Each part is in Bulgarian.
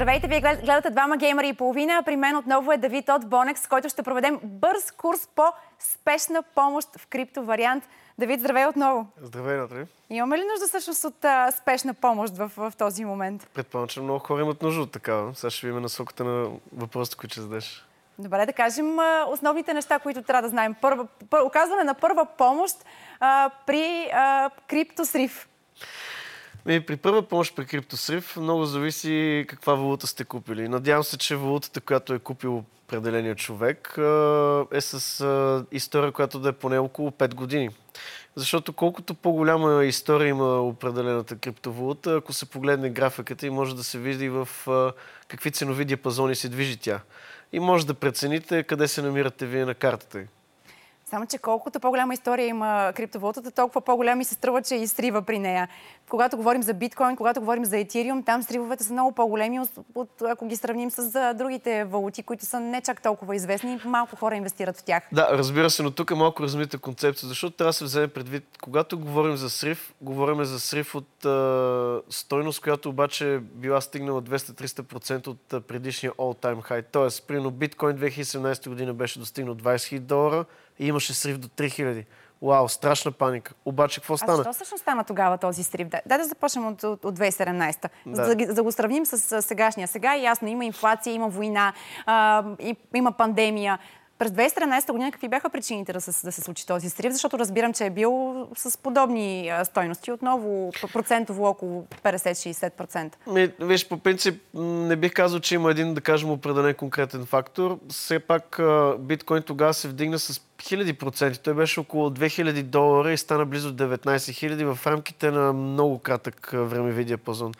Здравейте, вие гледате двама геймери и половина. При мен отново е Давид от Бонекс, с който ще проведем бърз курс по спешна помощ в крипто вариант. Давид, здравей отново. Здравей, Натали. Имаме ли нужда всъщност от а, спешна помощ в, в този момент? Предполагам, че много хора имат нужда от такава. Сега ще видим насоката на въпросите, които ще зададеш. Добре, да кажем основните неща, които трябва да знаем. Първа, пър, оказване на първа помощ а, при а, криптосрив. И при първа помощ при криптосрив много зависи каква валута сте купили. Надявам се, че валутата, която е купил определения човек, е с история, която да е поне около 5 години. Защото колкото по-голяма история има определената криптовалута, ако се погледне графиката и може да се види в какви ценови диапазони се движи тя. И може да прецените къде се намирате вие на картата. Само, че колкото по-голяма история има криптовалутата, толкова по-голяма ми се струва, че и срива при нея. Когато говорим за биткоин, когато говорим за етириум, там сривовете са много по-големи, от, ако ги сравним с другите валути, които са не чак толкова известни. Малко хора инвестират в тях. Да, разбира се, но тук е малко размита концепция, защото трябва да се вземе предвид, когато говорим за срив, говорим за срив от а, стойност, която обаче била стигнала 200-300% от предишния all-time high. Тоест, примерно биткоин 2017 година беше достигнал 20 000 долара, и имаше срив до 3000. Вау, страшна паника. Обаче какво стана? А защо всъщност стана тогава този срив? Дай да, да започнем от, от, от 2017. Да. За, за да го сравним с, с сегашния. Сега е ясно, има инфлация, има война, а, има пандемия. През 2017 година какви бяха причините да се, да се случи този срив? Защото разбирам, че е бил с подобни стойности, отново процентово около 50-60%. Виж, по принцип не бих казал, че има един, да кажем, определен конкретен фактор. Все пак биткоин тогава се вдигна с хиляди проценти. Той беше около 2000 долара и стана близо 19 хиляди в рамките на много кратък времеви диапазон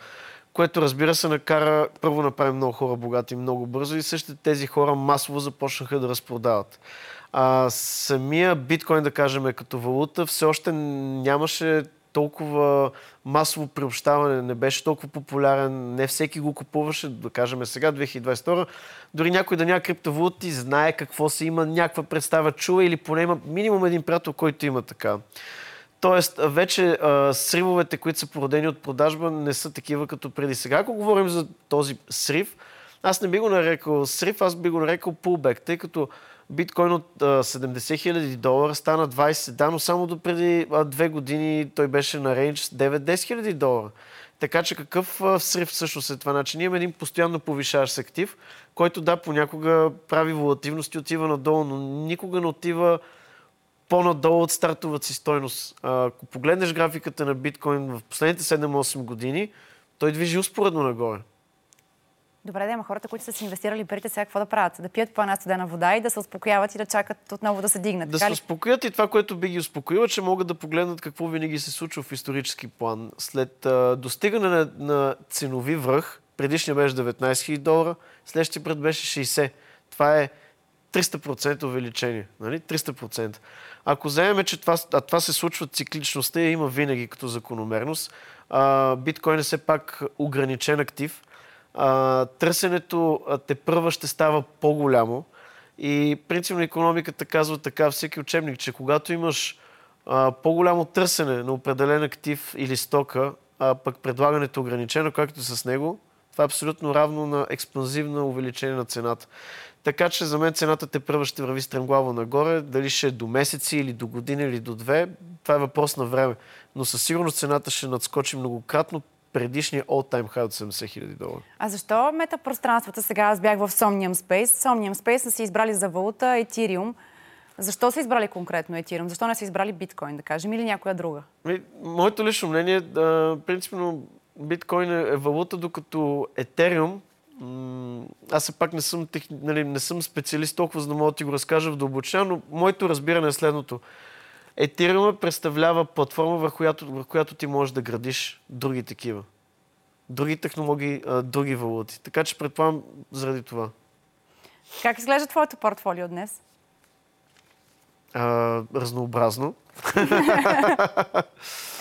което разбира се накара първо направи много хора богати много бързо и същите тези хора масово започнаха да разпродават. А, самия биткоин, да кажем, като валута, все още нямаше толкова масово приобщаване, не беше толкова популярен, не всеки го купуваше, да кажем сега, 2022. Дори някой да няма криптовалути, знае какво се има, някаква представа, чува или поне има минимум един приятел, който има така. Тоест, вече а, сривовете, които са породени от продажба, не са такива като преди сега. Ако говорим за този срив, аз не би го нарекал срив, аз би го нарекал пулбек, тъй като биткоин от 70 хиляди долара стана 20, да, но само до преди а, две години той беше на рейндж 9-10 хиляди долара. Така че какъв а, срив всъщност е това? Значи ние имаме един постоянно повишаващ актив, който да, понякога прави волативност и отива надолу, но никога не отива по-надолу от стартовата си стойност. Ако погледнеш графиката на биткоин в последните 7-8 години, той движи успоредно нагоре. Добре, да има хората, които са си инвестирали парите, сега какво да правят? Да пият по една студена вода и да се успокояват и да чакат отново да се дигнат. Да се успокоят и това, което би ги успокоило, че могат да погледнат какво винаги се случва в исторически план. След а, достигане на, на ценови връх, предишния беше 19 000 долара, следващия пред беше 60. Това е 300% увеличение. Нали? 300%. Ако вземем, че това, а това се случва цикличността и има винаги като закономерност, а, биткоин е все пак ограничен актив. А, търсенето те първа ще става по-голямо и принципно економиката казва така всеки учебник, че когато имаш а, по-голямо търсене на определен актив или стока, а пък предлагането е ограничено, както с него, това е абсолютно равно на експанзивно увеличение на цената. Така че за мен цената те първа ще върви стремглаво нагоре. Дали ще е до месеци или до година или до две, това е въпрос на време. Но със сигурност цената ще надскочи многократно предишния all-time high от 70 хиляди долара. А защо метапространствата сега? Аз бях в Somnium Space. Somnium Space са си избрали за валута Ethereum. Защо са избрали конкретно Ethereum? Защо не са избрали биткоин, да кажем, или някоя друга? Моето лично мнение, принципно биткоин е валута, докато Етериум аз все пак не съм, тех, нали, не съм специалист толкова, за да мога да ти го разкажа в дълбочина, но моето разбиране е следното. Ethereum представлява платформа, върху която, върху която ти можеш да градиш други такива. Други технологии, други валути. Така че предполагам заради това. Как изглежда твоето портфолио днес? А, разнообразно.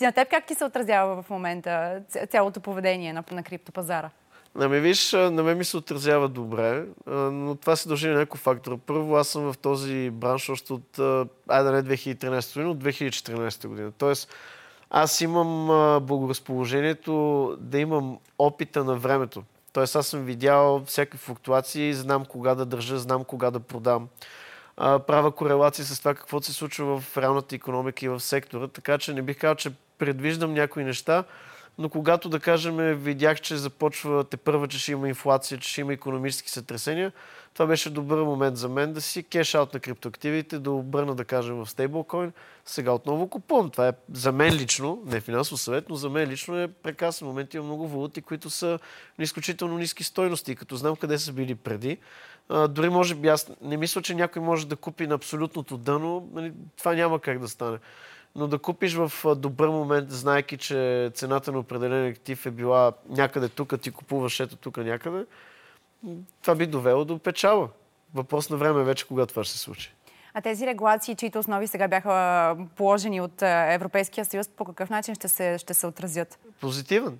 На теб как ти се отразява в момента цялото поведение на, на криптопазара? Ами виж, на мен ми се отразява добре, но това се дължи на няколко фактора. Първо, аз съм в този бранш още от, айде не 2013 година, от 2014 година. Тоест, аз имам благоразположението да имам опита на времето. Тоест аз съм видял всякакви флуктуации, знам кога да държа, знам кога да продам. А, правя корелации с това какво се случва в реалната економика и в сектора, така че не бих казал, че предвиждам някои неща, но когато, да кажем, видях, че започва те първа, че ще има инфлация, че ще има економически сътресения, това беше добър момент за мен да си кеш аут на криптоактивите, да обърна, да кажем, в стейблкоин. Сега отново купувам. Това е за мен лично, не е финансов съвет, но за мен лично е прекрасен момент. Има много валути, които са на изключително ниски стойности. Като знам къде са били преди, а, дори може би аз не мисля, че някой може да купи на абсолютното дъно. Нали, това няма как да стане. Но да купиш в добър момент, знайки, че цената на определен актив е била някъде тук, ти купуваш ето тук някъде, това би довело до печала. Въпрос на време вече, кога това ще се случи. А тези регулации, чието основи сега бяха положени от Европейския съюз, по какъв начин ще се, ще се отразят? Позитивен.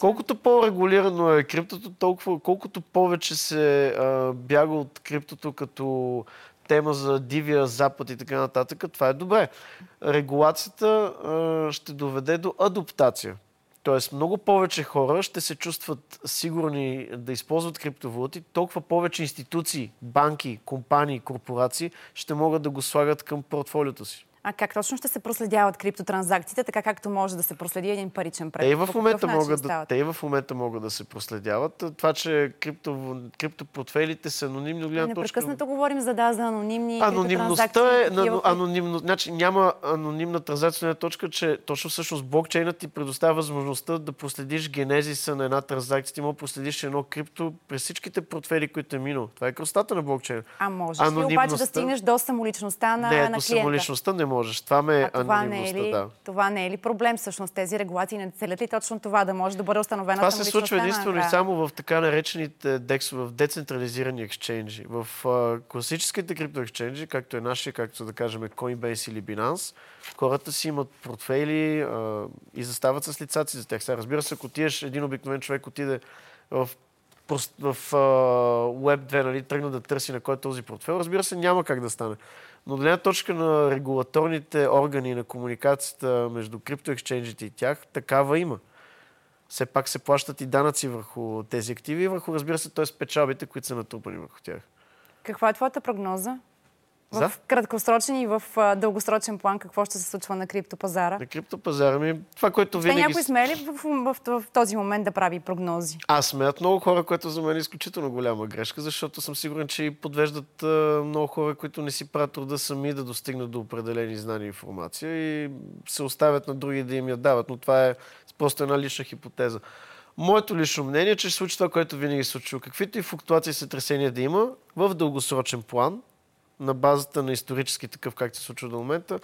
Колкото по-регулирано е криптото, толкова, колкото повече се а, бяга от криптото като тема за дивия запад и така нататък, това е добре. Регулацията а, ще доведе до адаптация. Тоест много повече хора ще се чувстват сигурни да използват криптовалути, толкова повече институции, банки, компании, корпорации ще могат да го слагат към портфолиото си. А как точно ще се проследяват криптотранзакциите, така както може да се проследи един паричен преход? Те и в момента, могат да, те в момента могат да се проследяват. Това, че крипто, криптопортфелите са анонимни гледна точка... Непрекъснато говорим за да, за анонимни Анонимността е... На, анонимно, значи, няма анонимна транзакция точка, че точно всъщност блокчейнът ти предоставя възможността да проследиш генезиса на една транзакция. Ти може да проследиш едно крипто през всичките портфели, които е минало. Това е красотата на блокчейна. А можеш ли обаче да стигнеш до самоличността на, не, на клиента? до самоличността не можеш. Това ме а това не, е ли, да. това не е ли проблем всъщност? Тези регулации не целят ли точно това да може да бъде установена Това се случва единствено и само в така наречените DEX, в децентрализирани ексченджи. В а, класическите криптоексченджи, както е нашия, както да кажем Coinbase или Binance, хората си имат портфейли а, и застават с лицата си за тях. Сега, разбира се, ако отидеш, един обикновен човек отиде в в, в Web 2, нали, тръгна да търси на кой е този портфел, разбира се, няма как да стане. Но от гледна точка на регулаторните органи на комуникацията между криптоексченджите и тях, такава има. Все пак се плащат и данъци върху тези активи и върху, разбира се, т.е. печалбите, които са натрупани върху тях. Каква е твоята прогноза? За? В краткосрочен и в дългосрочен план какво ще се случва на криптопазара? На криптопазара ми, това, което винаги... някой сме ли в, в, в, в, този момент да прави прогнози? Аз смеят много хора, което за мен е изключително голяма грешка, защото съм сигурен, че и подвеждат много хора, които не си правят труда сами да достигнат до определени знания и информация и се оставят на други да им я дават. Но това е просто една лична хипотеза. Моето лично мнение е, че ще случи това, което винаги се случва. Каквито и флуктуации и сътресения да има, в дългосрочен план, на базата на исторически такъв, както се случва до момента,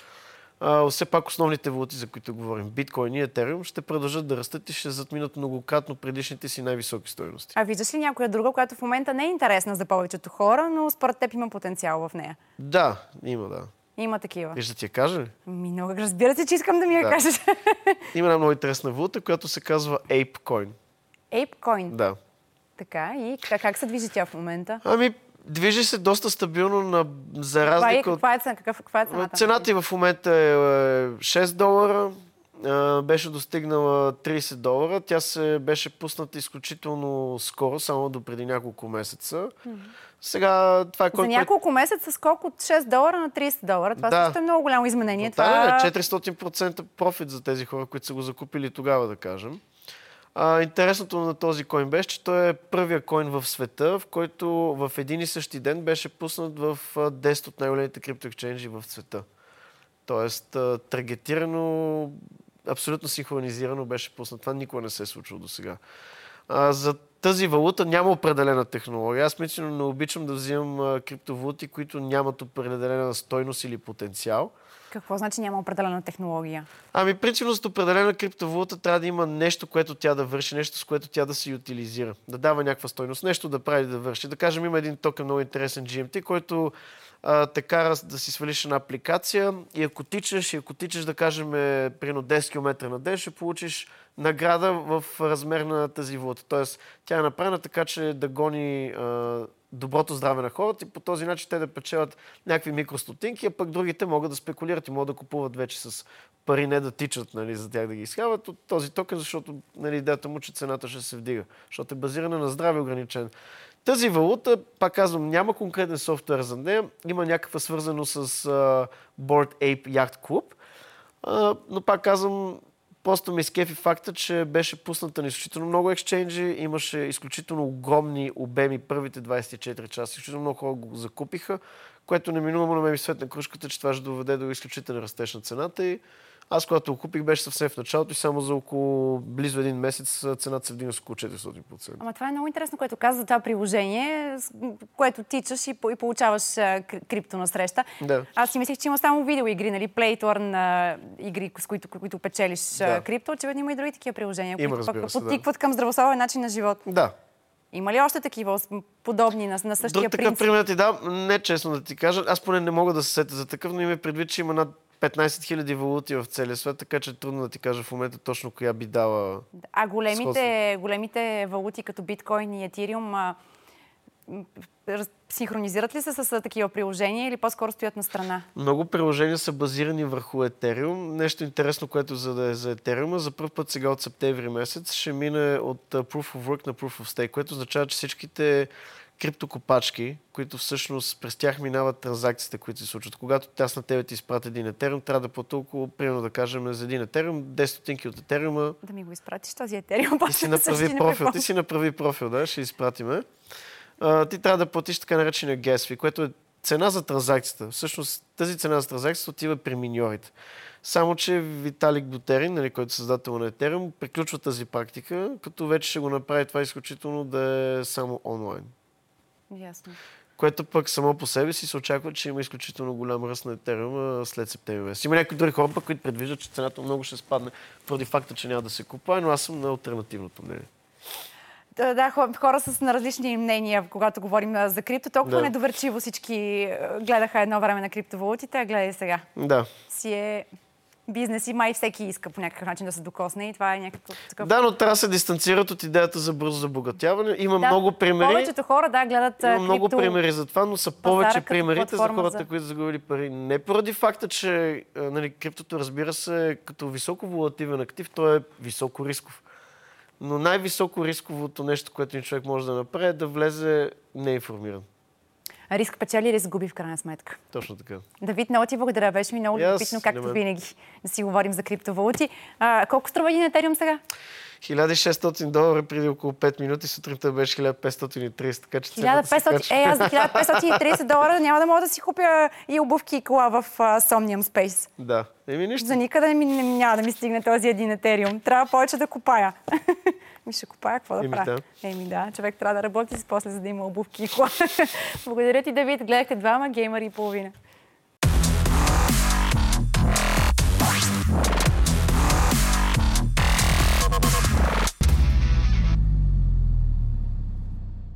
а, все пак основните валути, за които говорим, биткоин и етериум, ще продължат да растат и ще затминат многократно предишните си най-високи стоености. А виждаш ли някоя друга, която в момента не е интересна за повечето хора, но според теб има потенциал в нея? Да, има, да. Има такива. Виж да ти я кажа ли? Ми, много разбира се, че искам да ми я да. кажеш. Има една много интересна валута, която се казва ApeCoin. ApeCoin? Да. Така, и как се движи тя в момента? Ами, Движи се доста стабилно на, за разлика каква е, каква е, какъв, каква е цената? Цената и в момента е 6 е, долара. Беше достигнала 30 долара. Тя се беше пусната изключително скоро, само до преди няколко месеца. Сега това е За няколко месеца скок от 6 долара на 30 долара. Това да. също е много голямо изменение. това... Да, 400% профит за тези хора, които са го закупили тогава, да кажем. Интересното на този койн беше, че той е първия койн в света, в който в един и същи ден беше пуснат в 10 от най-големите криптоекченджи в света. Тоест, таргетирано, абсолютно синхронизирано беше пуснат. Това никога не се е случило до сега. за тази валута няма определена технология. Аз мисля, не обичам да взимам криптовалути, които нямат определена стойност или потенциал. Какво значи няма определена технология? Ами, принципно за определена криптовалута трябва да има нещо, което тя да върши, нещо, с което тя да се утилизира, да дава някаква стойност, нещо да прави да върши. Да кажем, има един токен много интересен GMT, който а, те кара да си свалиш една апликация и ако тичаш, и ако тичаш да кажем примерно 10 км на ден, ще получиш награда в размер на тази валута. Тоест, тя е направена така, че да гони а, доброто здраве на хората и по този начин те да печелят някакви микростотинки, а пък другите могат да спекулират и могат да купуват вече с пари, не да тичат нали, за тях да ги изхават от този токен, защото нали, идеята му, че цената ще се вдига, защото е базирана на здраве ограничен. Тази валута, пак казвам, няма конкретен софтуер за нея, има някаква свързано с uh, Board Ape Yacht Club, uh, но пак казвам, Просто ми скефи факта, че беше пусната на изключително много ексченджи, имаше изключително огромни обеми първите 24 часа, изключително много хора го закупиха, което неминуемо на мен ми свет на кружката, че това ще доведе до изключителен растеж на цената и аз, когато го купих, беше съвсем в началото и само за около близо един месец цената се вдигна с около 400%. Ама това е много интересно, което каза за това приложение, което тичаш и, и получаваш крипто на среща. Да. Аз си мислех, че има само видеоигри, нали, Playtorn игри, с които, които печелиш да. крипто. Очевидно има и други такива приложения, има, които пък се, подтикват да. към здравословен начин на живот. Да, има ли още такива подобни на, на същия Друг принцип? Такъв пример ти да, не честно да ти кажа. Аз поне не мога да се сетя за такъв, но има предвид, че има над 15 000 валути в целия свет, така че трудно да ти кажа в момента точно коя би дала. А големите, големите валути като биткоин и етириум синхронизират ли се с такива приложения или по-скоро стоят на страна? Много приложения са базирани върху Ethereum. Нещо интересно, което за да е за Ethereum, за първ път сега от септември месец ще мине от Proof of Work на Proof of Stake, което означава, че всичките криптокопачки, които всъщност през тях минават транзакциите, които се случват. Когато аз на тебе ти изпратя един етериум, трябва да платя около, примерно да кажем, за един етериум, 10 стотинки от етериума. Да ми го изпратиш този етериум. Ти си направи профил, ти си направи профил, да, ще изпратиме. А, ти трябва да платиш така наречения gas което е цена за транзакцията. Всъщност тази цена за транзакцията отива при миньорите. Само, че Виталик Бутерин, нали, който е създател на Ethereum, приключва тази практика, като вече ще го направи това изключително да е само онлайн. Ясно. Което пък само по себе си се очаква, че има изключително голям ръст на Ethereum след септември месец. Има някои други хора, които предвиждат, че цената много ще спадне поради факта, че няма да се купува, но аз съм на альтернативното мнение. Да, да, хора с на различни мнения, когато говорим за крипто. Толкова да. недоверчиво всички гледаха едно време на криптовалутите, а гледай сега. Да. Си е бизнес и май всеки иска по някакъв начин да се докосне и това е някакъв такъв... Да, но трябва да се дистанцират от идеята за бързо забогатяване. Има да, много примери. Повечето хора, да, гледат Има много примери за това, но са повече примерите за хората, за... които загубили пари. Не поради факта, че нали, криптото, разбира се, като високо волативен актив, той е високо рисков. Но най-високо рисковото нещо, което човек може да направи е да влезе неинформиран. Риск печели, риск губи в крайна сметка. Точно така. Давид, много ти благодаря. Беше ми много любопитно, както винаги, да си говорим за криптовалути. А, колко струва един етериум сега? 1600 долара преди около 5 минути, сутринта беше 1530, така че 1500, Е, аз за 1530 долара няма да мога да си купя и обувки и кола в uh, Somnium Space. Да, еми нищо. За никъде не, няма да ми стигне този един етериум. Трябва повече да купая. Ми ще купая, какво да правя? Да. Еми да, човек трябва да работи после, за да има обувки и кола. Благодаря ти, Давид. Гледахте двама геймери и половина.